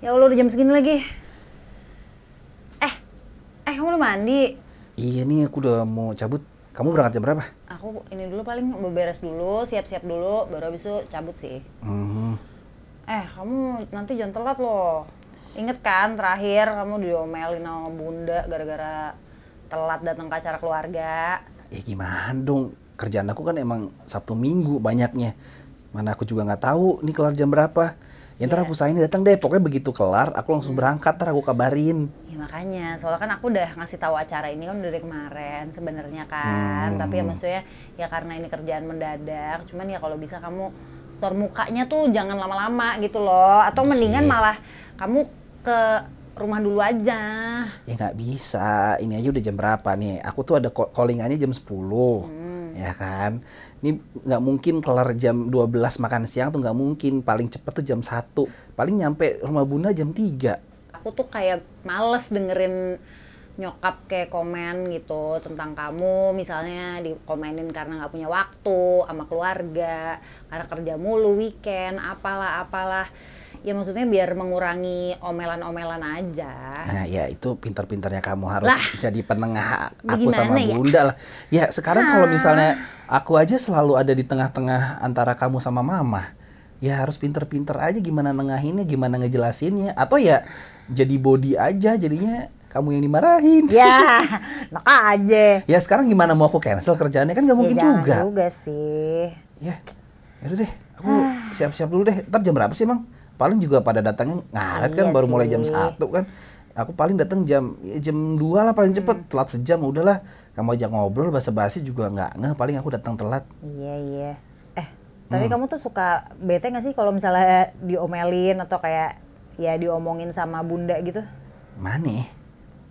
udah jam segini lagi. Eh, eh kamu udah mandi? Iya nih aku udah mau cabut. Kamu berangkat jam berapa? Aku ini dulu paling beberes dulu, siap-siap dulu, baru habis itu cabut sih. Hmm. Eh, kamu nanti jangan telat loh. Ingat kan terakhir kamu diomelin sama bunda gara-gara telat datang ke acara keluarga. Ya gimana dong? Kerjaan aku kan emang Sabtu Minggu banyaknya. Mana aku juga nggak tahu nih kelar jam berapa. Ya ntar Iya. aku usahain datang deh. Pokoknya begitu kelar, aku langsung berangkat. Ntar aku kabarin. Ya makanya, soalnya kan aku udah ngasih tahu acara ini kan dari kemarin sebenarnya kan. Hmm. Tapi ya maksudnya ya karena ini kerjaan mendadak, cuman ya kalau bisa kamu store mukanya tuh jangan lama-lama gitu loh. Atau mendingan Iya. malah kamu ke rumah dulu aja. Ya nggak bisa. Ini aja udah jam berapa nih? Aku tuh ada call- callingannya jam 10. Hmm. Ya kan? Ini nggak mungkin kelar jam 12 makan siang tuh nggak mungkin. Paling cepet tuh jam 1. Paling nyampe rumah bunda jam 3. Aku tuh kayak males dengerin nyokap kayak komen gitu tentang kamu misalnya dikomenin karena nggak punya waktu sama keluarga karena kerja mulu weekend apalah apalah ya maksudnya biar mengurangi omelan-omelan aja Nah, ya itu pintar-pintarnya kamu harus Lah. jadi penengah aku sama ya? bunda lah. Ya sekarang kalau misalnya aku aja selalu ada di tengah-tengah antara kamu sama mama. Ya harus pintar-pintar aja gimana nengahinnya, gimana ngejelasinnya. Atau ya jadi body aja jadinya kamu yang dimarahin. ya enak aja Ya sekarang gimana mau aku cancel kerjaannya kan nggak mungkin ya, juga. juga sih Ya, yaudah deh. Aku siap-siap dulu deh. Ntar jam berapa sih emang? Paling juga pada datangnya ngaret kan Iya baru mulai jam sih. satu kan. Aku paling datang jam ya jam 2 lah paling cepet. Hmm. Telat sejam udahlah. Kamu aja ngobrol basa-basi juga nggak ngeh. Paling aku datang telat. iya iya eh tapi kamu tuh suka bete gak sih kalau misalnya diomelin atau kayak ya diomongin sama bunda gitu Mana?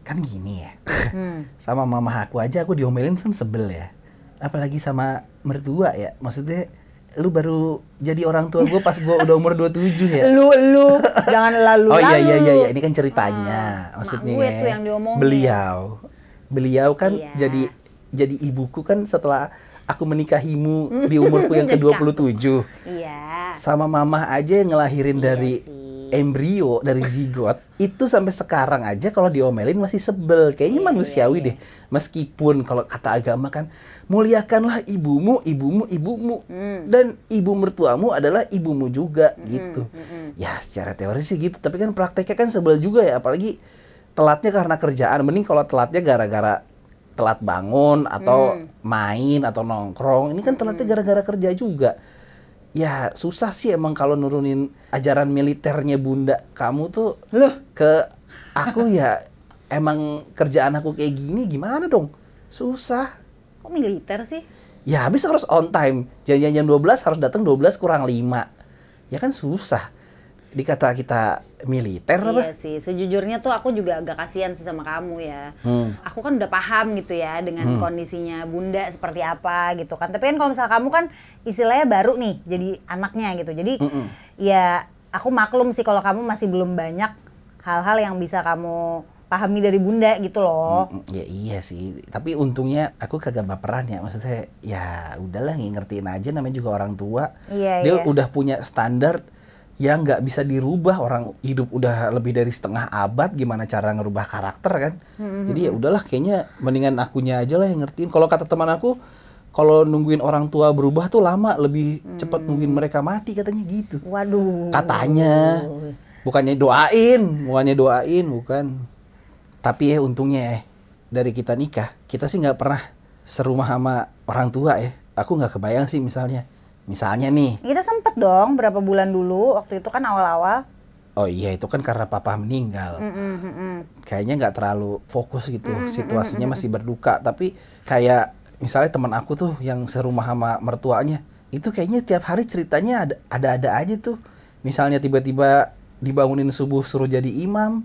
Kan gini ya. hmm. sama mama aku aja aku diomelin kan sebel ya. Apalagi sama mertua ya. Maksudnya lu baru jadi orang tua gue pas gue udah umur 27 ya. lu lu jangan lalu Oh iya iya iya iya. ini kan ceritanya Ah, maksudnya. mak gue tuh yang diomongin. Beliau, beliau kan Iya. jadi jadi ibuku kan setelah aku menikahimu di umurku yang Jadi ke-27. iya Sama mama aja yang ngelahirin Iya dari sih. Embrio dari zigot itu sampai sekarang aja kalau diomelin masih sebel. Kayaknya Iya, manusiawi deh. Meskipun kalau kata agama kan muliakanlah ibumu, ibumu, ibumu Hmm. dan ibu mertuamu adalah ibumu juga gitu. Ya secara teori sih gitu, tapi kan prakteknya kan sebel juga ya, apalagi telatnya karena kerjaan. Mending kalau telatnya gara-gara telat bangun atau Hmm. main atau nongkrong. Ini kan telatnya gara-gara kerja juga. Ya susah sih emang kalau nurunin ajaran militernya bunda kamu tuh Loh. ke aku ya emang kerjaan aku kayak gini gimana dong? Susah. kok militer sih Ya habis harus on time. Janjian jam 12 harus datang 12 kurang 5. Ya kan susah. Dikata kita militer apa? Iya sih, sejujurnya tuh aku juga agak kasihan sih sama kamu ya. Hmm. Aku kan udah paham gitu ya dengan kondisinya bunda seperti apa gitu kan. Tapi kan kalau misalnya kamu kan istilahnya baru nih jadi anaknya gitu. Jadi ya aku maklum sih kalau kamu masih belum banyak hal-hal yang bisa kamu pahami dari bunda gitu loh. Mm, Ya iya sih, tapi untungnya aku kagak baperan ya. Maksudnya ya udahlah ngertiin aja namanya juga orang tua. Iya, Dia iya. udah punya standar yang nggak bisa dirubah. Orang hidup udah lebih dari setengah abad, gimana cara ngerubah karakter kan? Jadi ya udahlah, kayaknya mendingan akunya aja lah yang ngertiin. Kalau kata teman aku, kalau nungguin orang tua berubah tuh lama, lebih cepat nungguin mereka mati katanya gitu. Waduh. Katanya. Bukannya doain, bukannya doain, bukan. Tapi ya untungnya eh dari kita nikah, kita sih nggak pernah serumah sama orang tua ya. Aku nggak kebayang sih misalnya. Misalnya nih, Kita sempet dong berapa bulan dulu waktu itu kan awal-awal. oh iya itu kan karena papa meninggal. Mm, mm, mm, mm. Kayaknya nggak terlalu fokus gitu, situasinya masih berduka. Tapi kayak misalnya teman aku tuh yang serumah sama mertuanya, itu kayaknya tiap hari ceritanya ada ada-ada aja tuh. Misalnya tiba-tiba dibangunin subuh suruh jadi imam.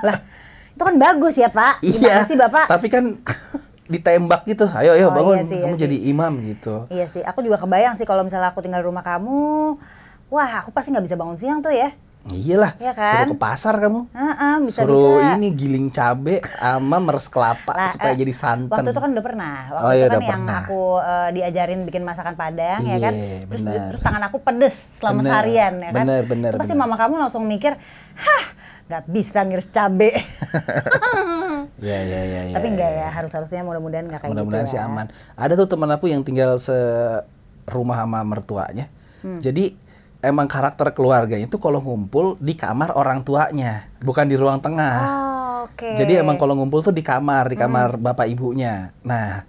Lah, itu kan bagus ya Pak. Gimana Iya. sih Bapak? Tapi kan ditembak gitu. Ayo ayo Oh, bangun, iya sih, iya kamu sih. jadi imam gitu. Iya sih, aku juga kebayang sih kalau misalnya aku tinggal di rumah kamu, wah aku pasti nggak bisa bangun siang tuh ya. Iyalah, Iya kan? suruh ke pasar kamu. Heeh, bisa suruh bisa. ini giling cabe sama meres kelapa Lah, supaya eh, jadi santan. Waktu itu kan udah pernah. Waktu Oh, itu iya, kan udah yang pernah. aku eh, diajarin bikin masakan Padang ya Iya, kan. Terus, benar. terus tangan aku pedes selama Benar, seharian ya kan. benar, Itu pasti benar. mama kamu langsung mikir, "Hah, nggak bisa ngiris cabe. Ya ya ya ya. Tapi enggak ya, harus harusnya mudah-mudahan nggak kayak Mudah-mudahan gitu sih ya. aman. Ada tuh teman aku yang tinggal serumah sama mertuanya. Hmm. Jadi emang karakter keluarganya itu kalau ngumpul di kamar orang tuanya, bukan di ruang tengah. Oh, oke. Jadi emang kalau ngumpul tuh di kamar, Hmm. di kamar bapak ibunya. Nah,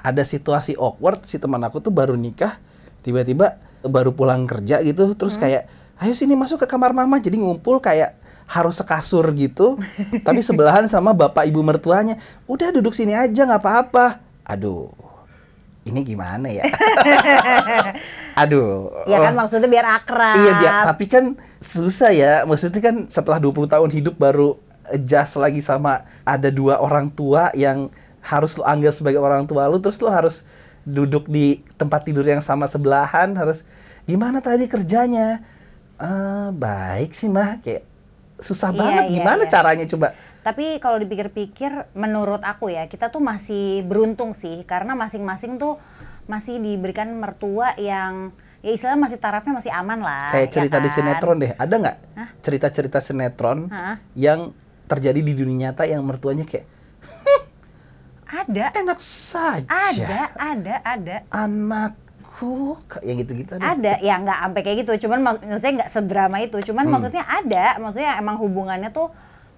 ada situasi awkward si teman aku tuh baru nikah, tiba-tiba baru pulang kerja gitu, Hmm. terus kayak, ayo sini masuk ke kamar mama. Jadi ngumpul kayak harus sekasur gitu, tapi sebelahan sama bapak ibu mertuanya. Udah duduk sini aja nggak apa-apa. Aduh, ini gimana ya? Aduh. Ya kan oh. maksudnya biar akrab. Iya dia, tapi kan susah ya. Maksudnya kan setelah 20 tahun hidup baru adjust lagi sama ada dua orang tua yang harus lo anggap sebagai orang tua lu terus lo harus duduk di tempat tidur yang sama sebelahan harus gimana tadi kerjanya? Eh baik sih mah kayak susah Iya, banget iya, gimana iya. caranya coba? Tapi kalau dipikir-pikir, menurut aku ya, kita tuh masih beruntung sih, karena masing-masing tuh masih diberikan mertua yang ya istilahnya masih tarafnya masih aman lah. Kayak ya cerita di kan? sinetron deh. Ada nggak cerita-cerita sinetron Hah? yang terjadi di dunia nyata yang mertuanya kayak Ada, enak saja. ada, ada, ada. anakku kayak yang gitu-gitu ada. Ada, ya nggak sampai kayak gitu. Cuman mak- maksudnya nggak sedrama itu. Cuman maksudnya ada, maksudnya emang hubungannya tuh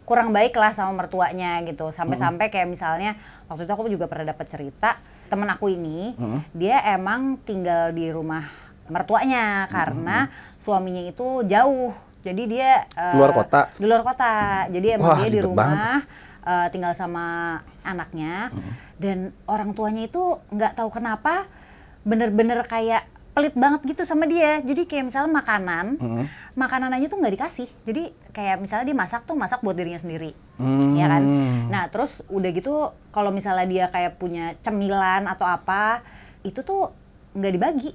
kurang baik lah sama mertuanya gitu. Sampai-sampai kayak misalnya waktu itu aku juga pernah dapat cerita temen aku ini, dia emang tinggal di rumah mertuanya karena suaminya itu jauh. Jadi dia eh, Luar kota? Di luar kota. Jadi emang Wah, dia di rumah eh, tinggal sama anaknya dan orang tuanya itu nggak tahu kenapa bener-bener kayak pelit banget gitu sama dia. Jadi kayak misalnya makanan, makanan aja tuh nggak dikasih. Jadi kayak misalnya dia masak tuh masak buat dirinya sendiri, Hmm. ya kan. Nah terus udah gitu kalau misalnya dia kayak punya cemilan atau apa, itu tuh nggak dibagi.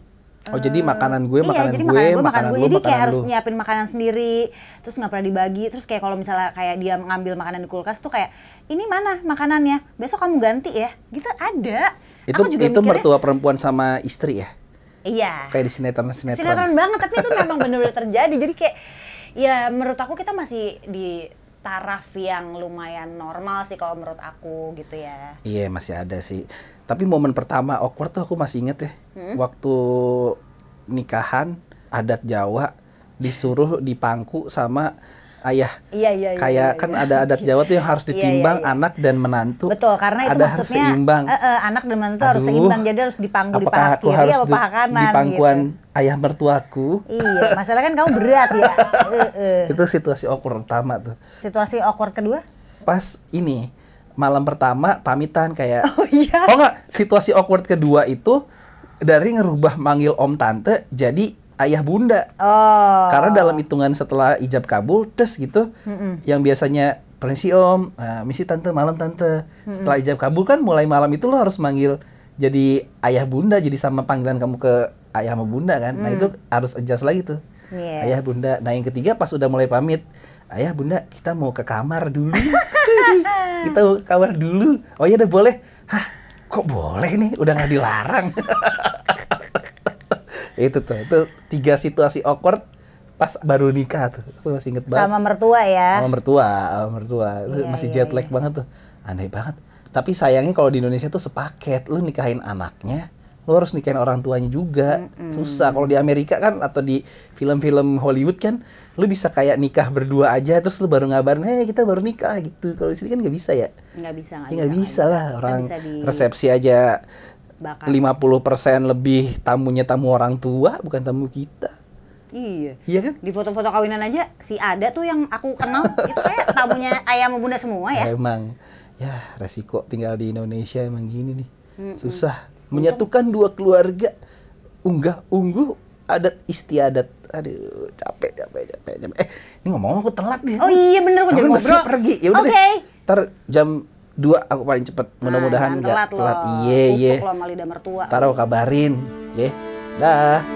Oh, jadi Eh, makanan gue, iya, makanan jadi gue, makanan gue, makanan makanan gue. Jadi kayak makanan harus lu. nyiapin makanan sendiri, terus nggak pernah dibagi. Terus kayak kalau misalnya kayak dia mengambil makanan di kulkas tuh kayak ini mana makanannya? Besok kamu ganti ya. Gitu ada. Itu Aku juga itu mikirnya, mertua perempuan sama istri ya? Iya. Kayak di sinetron-sinetron. Sinetron banget, tapi itu memang benar-benar terjadi. Jadi kayak ya menurut aku kita masih di taraf yang lumayan normal sih kalau menurut aku gitu ya. Iya, masih ada sih. Tapi momen pertama awkward tuh aku masih inget ya. Hmm? Waktu nikahan adat Jawa disuruh dipangku sama ayah. Iya iya iya. Kayak iya, kan iya. ada adat Jawa tuh yang harus Iya, iya, ditimbang iya. anak dan menantu. Betul, karena itu ada harus seimbang. eh, eh, anak dan menantu harus Aduh, seimbang, jadi harus dipangku di paha kiri harus apa di, paha kanan di pangkuan gitu. ayah mertuaku? Iya, masalah kan kamu berat ya. Eh. Itu situasi awkward pertama tuh. Situasi awkward kedua? Pas ini malam pertama pamitan kayak Oh iya. Oh enggak, situasi awkward kedua itu dari ngerubah manggil om tante jadi ayah bunda. Oh. Karena dalam hitungan setelah ijab kabul tes gitu, yang biasanya permisi om, eh, misi tante malam tante. Setelah ijab kabul kan mulai malam itu lo harus manggil jadi ayah bunda, jadi sama panggilan kamu ke ayah sama bunda kan. Nah itu harus adjust lagi tuh. Iya. Ayah bunda. Nah yang ketiga pas udah mulai pamit, ayah bunda kita mau ke kamar dulu. kita mau ke kamar dulu. Oh iya udah boleh. Hah kok boleh nih? Udah nggak dilarang. itu tuh itu tiga situasi awkward pas baru nikah tuh. Aku masih inget banget. Sama mertua ya. sama mertua sama mertua. Itu Iya, masih iya, jet lag banget tuh. Aneh banget. Tapi sayangnya kalau di Indonesia tuh sepaket. Lu nikahin anaknya lu harus nikahin orang tuanya juga. Susah. Kalau di Amerika kan atau di film-film Hollywood kan lu bisa kayak nikah berdua aja terus lu baru ngabarin eh kita baru nikah gitu. Kalau di sini kan nggak bisa ya? Nggak bisa, nggak Ya bisa, bisa lah. Orang bisa di resepsi aja bakar. 50% lebih tamunya tamu orang tua bukan tamu kita. Iya. Iya kan? Di foto-foto kawinan aja si ada tuh yang aku kenal itu kayak tamunya ayah sama bunda semua ya. Emang ya resiko tinggal di Indonesia emang gini nih. Susah menyatukan dua keluarga. Unggah ungguh adat istiadat. Aduh, capek capek capek capek. Eh, ini ngomong aku telat nih. Oh iya bener Aku jadi ngobrol. pergi. Ya udah Oke. deh. Ntar jam 2 aku paling cepet. Mudah-mudahan Nah, nggak telat. lidah mertua. Ntar aku kabarin. Ya. Dah.